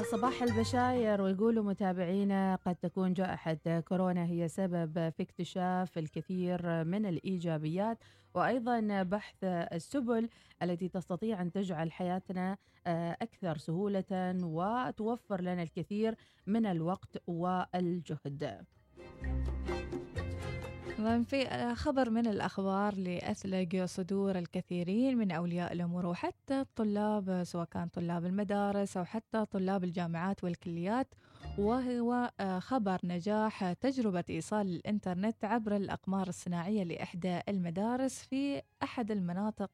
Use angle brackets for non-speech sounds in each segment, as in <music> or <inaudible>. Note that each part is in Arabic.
وصباح البشاير ويقولوا متابعينا قد تكون جائحة كورونا هي سبب في اكتشاف الكثير من الإيجابيات وأيضا بحث السبل التي تستطيع أن تجعل حياتنا آه، أكثر سهولة وتوفر لنا الكثير من الوقت والجهد. طبعا في خبر من الأخبار لأثلج صدور الكثيرين من أولياء الأمور وحتى الطلاب سواء كان طلاب المدارس أو حتى طلاب الجامعات والكليات وهو خبر نجاح تجربة إيصال الإنترنت عبر الأقمار الصناعية لإحدى المدارس في أحد المناطق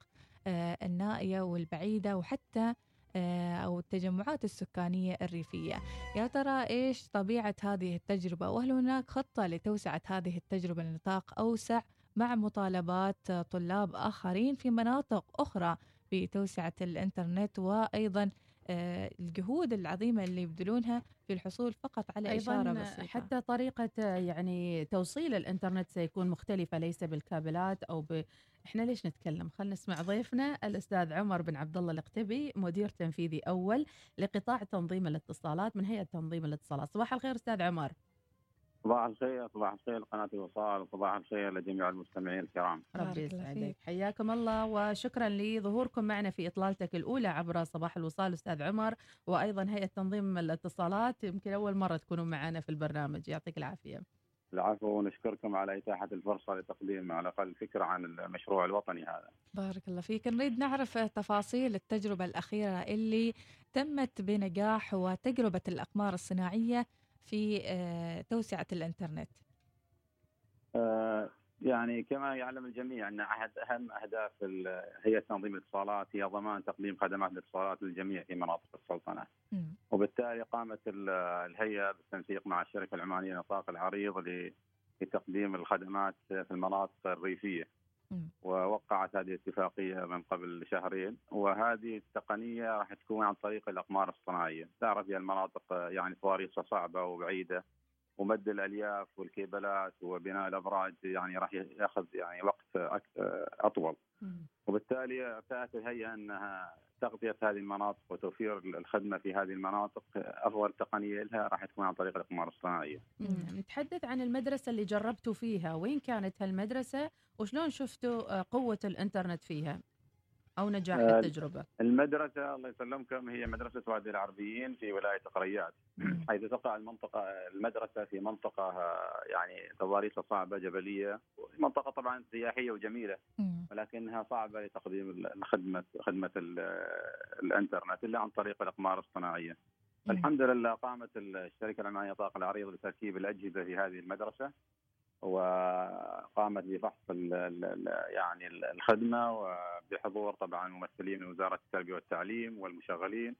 النائية والبعيدة وحتى آه، أو التجمعات السكانية الريفية. يا ترى إيش طبيعة هذه التجربة؟ وهل هناك خطة لتوسعة هذه التجربة لنطاق أوسع مع مطالبات طلاب آخرين في مناطق أخرى بتوسعة الإنترنت وأيضا آه، الجهود العظيمة اللي يبذلونها في الحصول فقط على أيضاً إشارة بسيطة. حتى طريقة يعني توصيل الإنترنت سيكون مختلفة ليس بالكابلات أو ب... إحنا ليش نتكلم؟ خلينا نسمع ضيفنا الأستاذ عمر بن عبد الله القتبي مدير تنفيذي أول لقطاع تنظيم الاتصالات من هيئة تنظيم الاتصالات. صباح الخير أستاذ عمر. صباح الخير صباح الخير لقناة الوصال صباح الخير لجميع المستمعين الكرام. ربي يسعدك. حياكم الله وشكرا لظهوركم معنا في إطلالتك الأولى عبر صباح الوصال أستاذ عمر وأيضا هيئة تنظيم الاتصالات. يمكن أول مرة تكونوا معنا في البرنامج. يعطيك العافية. العفو ونشكركم على إتاحة الفرصة لتقديم على الأقل فكرة عن المشروع الوطني هذا. بارك الله فيك. نريد نعرف تفاصيل التجربة الأخيرة اللي تمت بنجاح وتجربة الأقمار الصناعية في آه، توسعة الإنترنت. آه، يعني كما يعلم الجميع أن أحد أهم أهداف هيئة تنظيم الاتصالات هي ضمان تقديم خدمات الاتصالات للجميع في مناطق السلطنة. وبالتالي قامت الهيئة بالتنسيق مع الشركة العمانية نطاق العريض لتقديم الخدمات في المناطق الريفية. ووقعت هذه الاتفاقية من قبل شهرين وهذه التقنية راح تكون عن طريق الأقمار الصناعية. تعرف هي المناطق يعني تواريخها صعبة وبعيدة ومد الألياف والكيبلات وبناء الأبراج يعني راح يأخذ يعني وقت أطول. وبالتالي ابتدت الهيئه إنها تغطية هذه المناطق وتوفير الخدمة في هذه المناطق أفضل تقنية لها راح تكون عن طريق الاقمار الصناعيه. نتحدث عن المدرسة اللي جربتوا فيها، وين كانت هالمدرسة وشلون شفتوا قوة الإنترنت فيها؟ أو نجاح آه التجربه؟ المدرسة الله يسلمكم هي مدرسة وادي العربيين في ولاية قريات. حيث تقع المنطقة المدرسة في منطقة يعني تضاريسها صعبة جبلية. منطقة طبعا سياحية وجميلة ولكنها صعبة لتقديم خدمة خدمة الإنترنت إلا عن طريق الأقمار الصناعية. الحمد لله قامت الشركة العمانيه طاقة العريض بتركيب الأجهزة في هذه المدرسة. وقامت بفحص يعني الخدمة وبحضور طبعا ممثلين من وزارة التربية والتعليم والمشغلين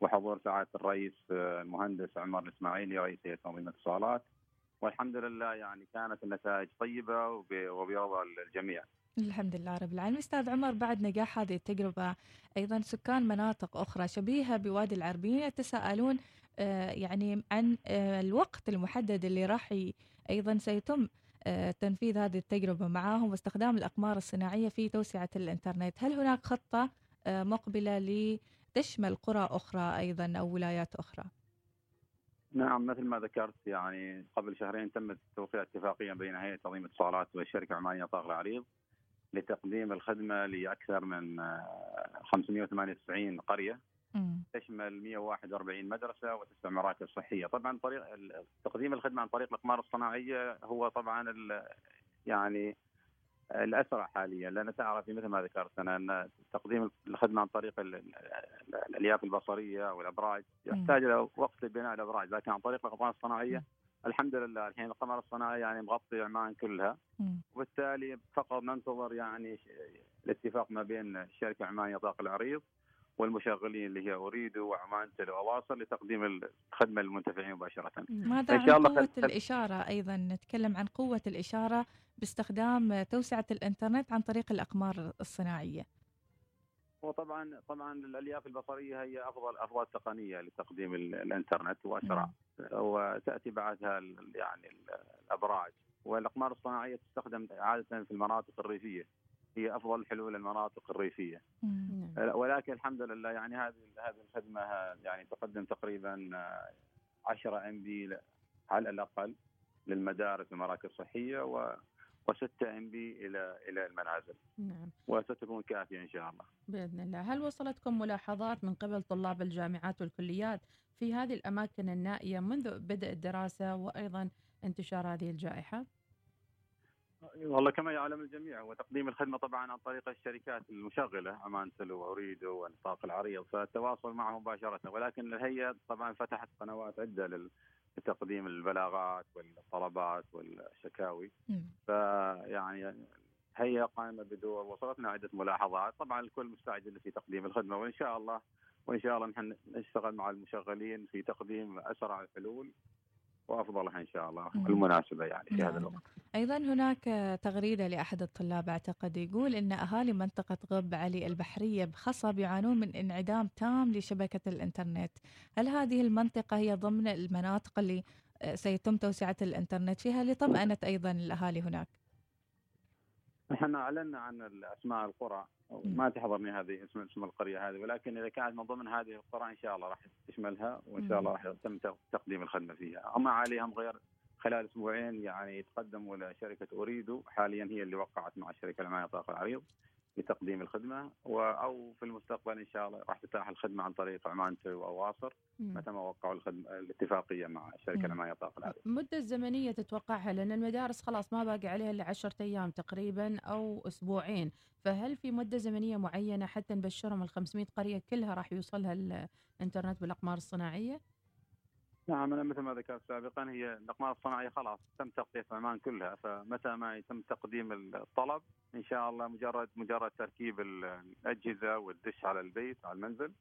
وحضور سعاده الرئيس المهندس عمر الاسماعيلي رئيس هيئة تنظيم الاتصالات والحمد لله يعني كانت النتائج طيبة وبرضا الجميع. الحمد لله رب العالمين أستاذ عمر بعد نجاح هذه التجربة أيضا سكان مناطق أخرى شبيهة بوادي العربيين يتساءلون آه، يعني عن آه، الوقت المحدد اللي راح أيضا سيتم آه، تنفيذ هذه التجربة معهم واستخدام الأقمار الصناعية في توسعة الإنترنت. هل هناك خطة آه، مقبلة لتشمل قرى أخرى أيضا أو ولايات أخرى؟ نعم مثل ما ذكرت يعني قبل شهرين تم توقيع اتفاقية بين هيئة تنظيم الاتصالات والشركة العمانية طاق العريض لتقديم الخدمة لأكثر من 598 آه، قرية. تشمل 141 مدرسة وتسع مراكز صحية، طبعا طريق تقديم الخدمة عن طريق الإقمار الصناعية هو طبعا يعني الأسرع حاليا. لأن تعرف مثل ما ذكرت أنا أن تقديم الخدمة عن طريق الألياف البصرية والابراج يحتاج إلى وقت لبناء الأبراج لكن عن طريق الإقمار الصناعية الحمد لله الحين القمر الصناعي يعني مغطي عمان كلها. وبالتالي فقط ننتظر يعني الاتفاق ما بين الشركة عمانيه طاق العريض والمشغلين اللي هي أريد وعمان واواصل لتقديم الخدمه للمنتفعين مباشرة. ماذا عن قوة خل... الإشارة أيضا. نتكلم عن قوة الإشارة باستخدام توسعة الإنترنت عن طريق الأقمار الصناعية. وطبعا طبعا الألياف البصرية هي أفضل أفضل تقنية لتقديم الإنترنت وأسرع. وتأتي بعدها يعني الأبراج. والأقمار الصناعية تستخدم عادة في المناطق الريفية. هي أفضل حلول المناطق الريفية. ولكن الحمد لله يعني هذه هذه الخدمة يعني تقدم تقريبا 10 MB على الأقل للمدارس والمراكز الصحية و و6 MB إلى إلى المنازل. نعم. وستكون كافية إن شاء الله. بإذن الله. هل وصلتكم ملاحظات من قبل طلاب الجامعات والكليات في هذه الأماكن النائية منذ بدء الدراسة وأيضا انتشار هذه الجائحة؟ والله كما يعلم الجميع وتقديم الخدمة طبعا عن طريق الشركات المشغلة عمانتل واوريدو والنطاق العريض فالتواصل معهم مباشرة. ولكن الهيئة طبعا فتحت قنوات عدة لتقديم البلاغات والطلبات والشكاوي. فيعني هي قائمة بدور وصلتنا عدة ملاحظات. طبعا الكل مستعجل في تقديم الخدمة وإن شاء الله وإن شاء الله نحن نشتغل مع المشغلين في تقديم أسرع الحلول. وافضلها إن شاء الله. المناسبه يعني في هذا. الوقت. أيضا هناك تغريدة لأحد الطلاب أعتقد يقول أن أهالي منطقة غب علي البحرية بخصب يعانون من انعدام تام لشبكة الإنترنت هل هذه المنطقة هي ضمن المناطق اللي آه، سيتم توسعة الإنترنت فيها لطمأنة أيضا الأهالي هناك إحنا أعلنا عن اسماء القرى. ما تحضرني هذه اسم اسم القرية هذه ولكن إذا كانت من ضمن هذه القرى إن شاء الله راح تشملها وإن شاء الله راح يتم تقديم الخدمة فيها، أما عليهم غير خلال أسبوعين يعني يتقدموا لشركه اريدو حاليا هي اللي وقعت مع الشركة العمانيه الطاقه العريض. لتقديم الخدمة و- أو في المستقبل إن شاء الله راح تتاح الخدمة عن طريق عمان تو أو واصر. متى ما وقعوا الخدمه الاتفاقية مع الشركة. العمانيه الطاقه العريض. المدة الزمنية تتوقعها لأن المدارس خلاص ما باقي عليها إلا عشرة أيام تقريبا أو أسبوعين فهل في مدة زمنية معينة حتى نبشرهم ال 500 قرية كلها راح يوصلها الإنترنت بالأقمار الصناعية؟ نعم أنا مثل ما ذكرت سابقا هي الأقمار الصناعية خلاص تم تغطيه عمان كلها فمتى ما يتم تقديم الطلب إن شاء الله مجرد مجرد تركيب الأجهزة والدش على البيت على المنزل.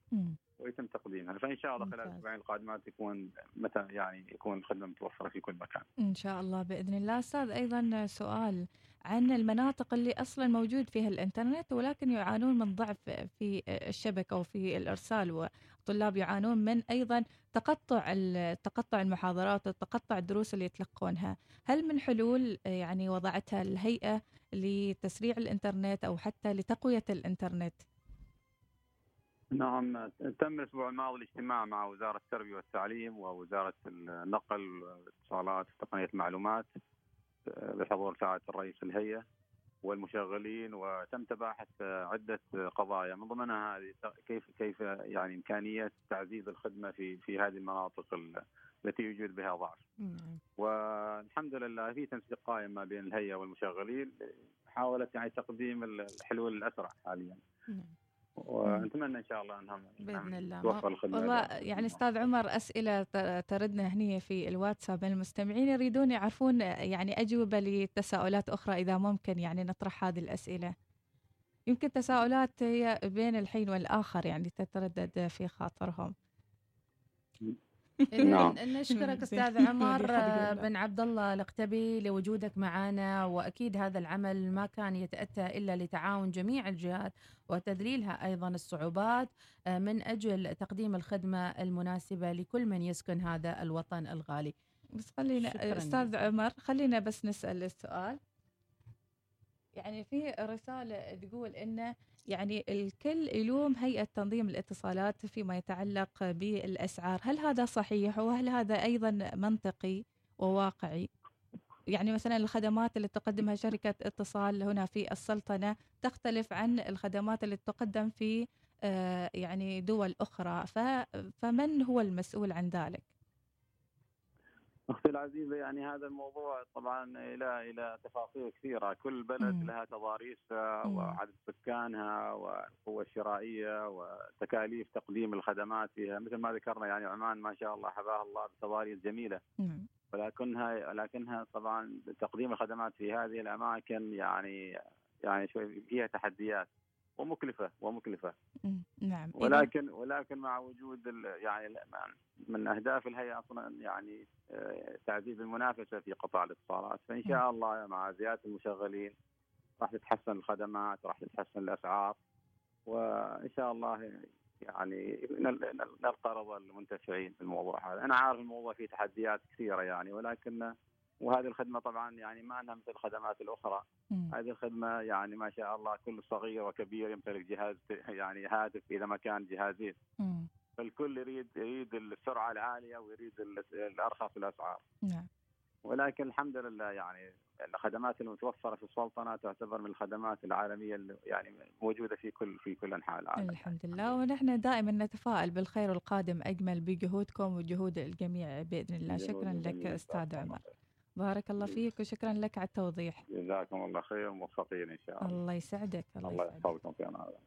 ويتم تقديمها فإن شاء الله خلال. الأسبوعين القادمات يكون متى يعني يكون الخدمة متوفرة في كل مكان. إن شاء الله بإذن الله أستاذ أيضا سؤال عن المناطق اللي أصلا موجود فيها الإنترنت ولكن يعانون من ضعف في الشبكة وفي الإرسال والطلاب يعانون من أيضا تقطع تقطع المحاضرات وتقطع الدروس اللي يتلقونها. هل من حلول يعني وضعتها الهيئة لتسريع الإنترنت أو حتى لتقوية الإنترنت؟ نعم تم الأسبوع الماضي الاجتماع مع وزارة التربية والتعليم ووزارة النقل والاتصالات وتقنيه المعلومات بحضور سعاده الرئيس الهيئة. والمشغلين وتم تباحث عدة قضايا من ضمنها هذه كيف كيف يعني إمكانية تعزيز الخدمة في في هذه المناطق ال- التي يوجد بها ضعف. نعم والحمد لله في تنسيق قائم ما بين الهيئة والمشغلين محاوله يعني تقديم الحلول الأسرع حاليا. ونتمنى إن شاء الله انهم بإذن الله. توفر الخدمة والله. يعني أستاذ عمر أسئلة تردنا هني في الواتساب من المستمعين يريدون يعرفون يعني أجوبة لتساؤلات أخرى إذا ممكن يعني نطرح هذه الأسئلة. يمكن تساؤلات هي بين الحين والآخر يعني تتردد في خاطرهم. نعم. نشكرك. أستاذ <laughs> عمر لا. بن عبد الله الأقتبي لوجودك معنا وأكيد هذا العمل ما كان يتأتى إلا لتعاون جميع الجهات وتذليلها أيضا الصعوبات آه، من أجل تقديم الخدمة المناسبة لكل من يسكن هذا الوطن الغالي. بس خلينا أستاذ. عمر خلينا بس نسأل السؤال. يعني في رسالة تقول إنه يعني الكل يلوم هيئة تنظيم الاتصالات فيما يتعلق بالأسعار، هل هذا صحيح وهل هذا أيضا منطقي وواقعي؟ يعني مثلا الخدمات اللي تقدمها شركة اتصال هنا في السلطنة تختلف عن الخدمات اللي تقدم في آه، يعني دول أخرى، ف- فمن هو المسؤول عن ذلك؟ أختي العزيزه يعني هذا الموضوع طبعا إلى إلى تفاصيل كثيرة، كل بلد مم. لها تضاريسها مم. وعدد سكانها والقوة الشرائية وتكاليف تقديم الخدمات فيها، مثل ما ذكرنا يعني عمان ما شاء الله حباها الله بتضاريس جميلة، نعم. ولكنها لكنها طبعا تقديم الخدمات في هذه الأماكن يعني يعني شوي فيها تحديات ومكلفة ومكلفة. نعم. ولكن ولكن مع وجود يعني من أهداف الهيئة أصلا يعني آه، تعزيز المنافسة في قطاع الاتصالات. فإن شاء الله مع زيادة المشغلين راح تتحسن الخدمات راح تتحسن الأسعار. وإن شاء الله يعني نل- نل- نلقى رضا المنتفعين في الموضوع هذا، أنا عارف الموضوع فيه تحديات كثيرة يعني ولكن وهذه الخدمة طبعا يعني ما أنها مثل الخدمات الأخرى. مم. هذه الخدمة يعني ما شاء الله كل صغير وكبير يمتلك جهاز يعني هاتف إذا ما كان جهازين. مم. فالكل يريد يريد السرعة العالية ويريد ال- الأرخص الأسعار. نعم. ولكن الحمد لله يعني الخدمات المتوفرة في السلطنة تعتبر من الخدمات العالمية اللي يعني موجودة في كل في كل أنحاء العالم. الحمد لله. ونحن دائما نتفائل بالخير والقادم أجمل بجهودكم وجهود الجميع بإذن الله. شكرا لك أستاذ عمر. بارك الله فيك وشكرا لك على التوضيح. جزاكم الله خير وموفقين إن شاء الله. الله يسعدك الله يحفظكم في أمان الله.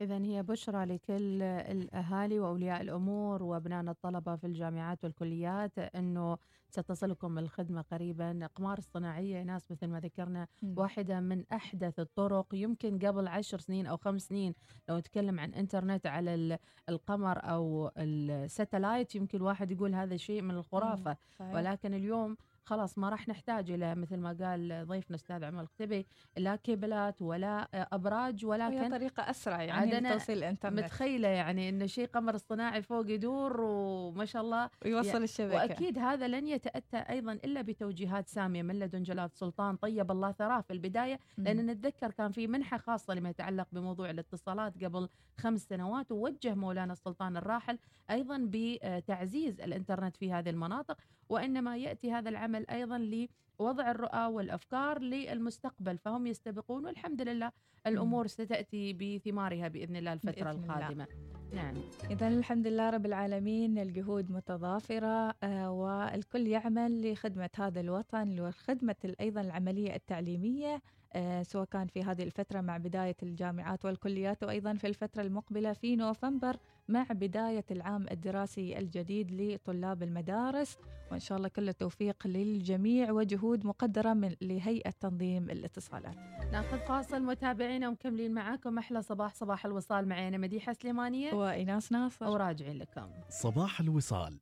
إذا هي بشرى لكل الأهالي وأولياء الأمور وأبنائنا الطلبة في الجامعات والكليات أنه ستصلكم الخدمة قريبا. أقمار الصناعية ناس مثل ما ذكرنا. واحدة من أحدث الطرق. يمكن قبل عشر سنين أو خمس سنين لو نتكلم عن إنترنت على ال- القمر أو الستلايت يمكن واحد يقول هذا شيء من الخرافة. ولكن اليوم خلاص ما راح نحتاج إلى مثل ما قال ضيفنا أستاذ عمر القتبي لا كيبلات ولا أبراج هي ولكن طريقة أسرع عاد يعني أنا لتوصيل الإنترنت. متخيلة يعني انه شيء قمر اصطناعي فوق يدور وما شاء الله ويوصل الشبكة. وأكيد هذا لن يتأتى أيضا إلا بتوجيهات سامية من لدن جلاله السلطان طيب الله ثراه في البداية. لأن نتذكر كان في منحة خاصة لما يتعلق بموضوع الاتصالات قبل خمس سنوات ووجه مولانا السلطان الراحل أيضا بتعزيز الإنترنت في هذه المناطق وإنما يأتي هذا العمل أيضا لوضع الرؤى والأفكار للمستقبل فهم يستبقون والحمد لله الأمور ستأتي بثمارها بإذن الله الفترة بإذن الله. القادمة. نعم. إذا الحمد لله رب العالمين الجهود متضافرة آه، والكل يعمل لخدمة هذا الوطن وخدمة أيضا العملية التعليمية. سواء كان في هذه الفترة مع بداية الجامعات والكليات وأيضا في الفترة المقبلة في نوفمبر مع بداية العام الدراسي الجديد لطلاب المدارس. وإن شاء الله كل التوفيق للجميع وجهود مقدرة من لهيئة تنظيم الاتصالات. ناخذ فاصل متابعينا ومكملين معاكم. أحلى صباح صباح الوصال معي أنا مديحة سليمانية. وإناس ناصر. وراجعين لكم. صباح الوصال.